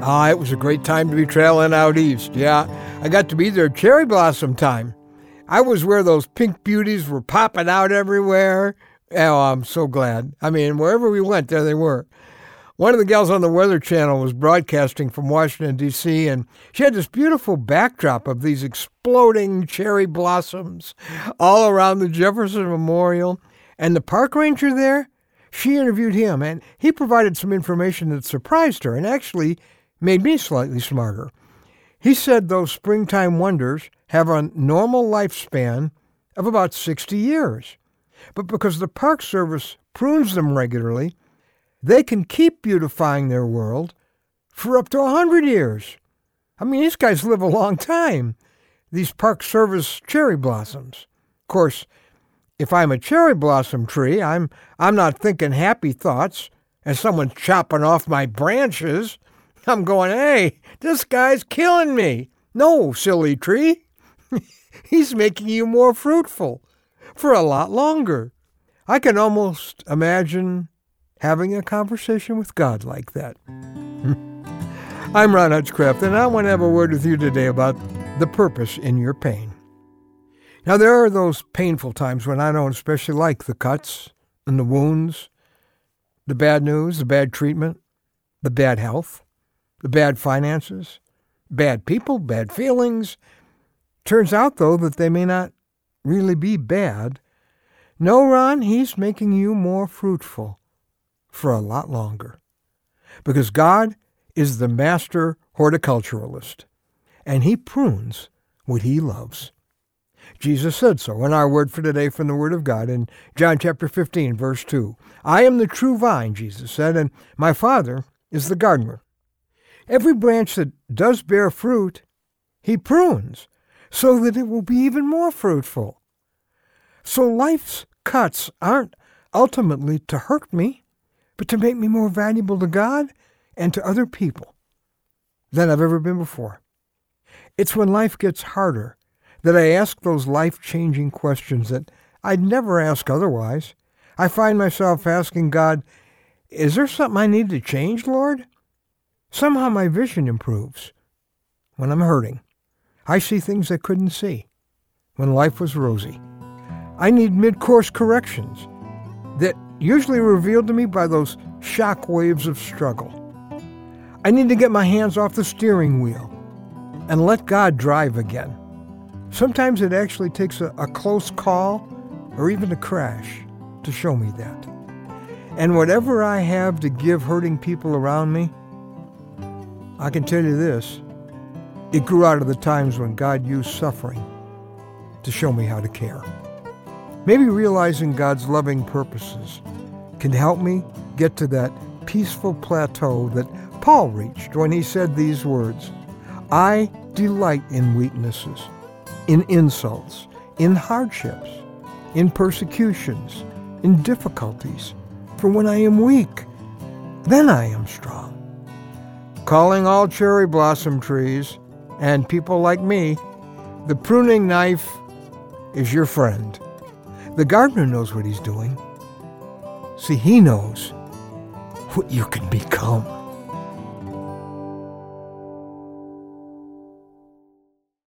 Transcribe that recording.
Ah, it was a great time to be trailing out east. Yeah, I got to be there cherry blossom time. I was where those pink beauties were popping out everywhere. Oh, I'm so glad. I mean, wherever we went, there they were. One of the gals on the Weather Channel was broadcasting from Washington, D.C., and she had this beautiful backdrop of these exploding cherry blossoms all around the Jefferson Memorial. And the park ranger there, she interviewed him, and he provided some information that surprised her and actually made me slightly smarter. He said those springtime wonders have a normal lifespan of about 60 years. But because the Park Service prunes them regularly, they can keep beautifying their world for up to 100 years. I mean, these guys live a long time, these Park Service cherry blossoms. Of course, if I'm a cherry blossom tree, I'm, I'm not thinking happy thoughts and someone's chopping off my branches. I'm going, hey, this guy's killing me. No, silly tree. He's making you more fruitful for a lot longer. I can almost imagine having a conversation with God like that. I'm Ron Hutchcraft, and I want to have a word with you today about the purpose in your pain. Now, there are those painful times when I don't especially like the cuts and the wounds, the bad news, the bad treatment, the bad health, the bad finances, bad people, bad feelings. Turns out, though, that they may not really be bad. No, Ron, he's making you more fruitful for a lot longer. Because God is the master horticulturalist, and he prunes what he loves. Jesus said so in our word for today from the Word of God in John chapter 15, verse 2. I am the true vine, Jesus said, and my Father is the gardener. Every branch that does bear fruit, he prunes so that it will be even more fruitful. So life's cuts aren't ultimately to hurt me, but to make me more valuable to God and to other people than I've ever been before. It's when life gets harder that I ask those life changing questions that I'd never ask otherwise. I find myself asking God, Is there something I need to change, Lord? Somehow my vision improves when I'm hurting. I see things I couldn't see when life was rosy. I need mid course corrections that usually revealed to me by those shock waves of struggle. I need to get my hands off the steering wheel and let God drive again. Sometimes it actually takes a, a close call or even a crash to show me that. And whatever I have to give hurting people around me, I can tell you this it grew out of the times when God used suffering to show me how to care. Maybe realizing God's loving purposes can help me get to that peaceful plateau that Paul reached when he said these words I delight in weaknesses, in insults, in hardships, in persecutions, in difficulties. For when I am weak, then I am strong calling all cherry blossom trees and people like me, the pruning knife is your friend. The gardener knows what he's doing. See, he knows what you can become.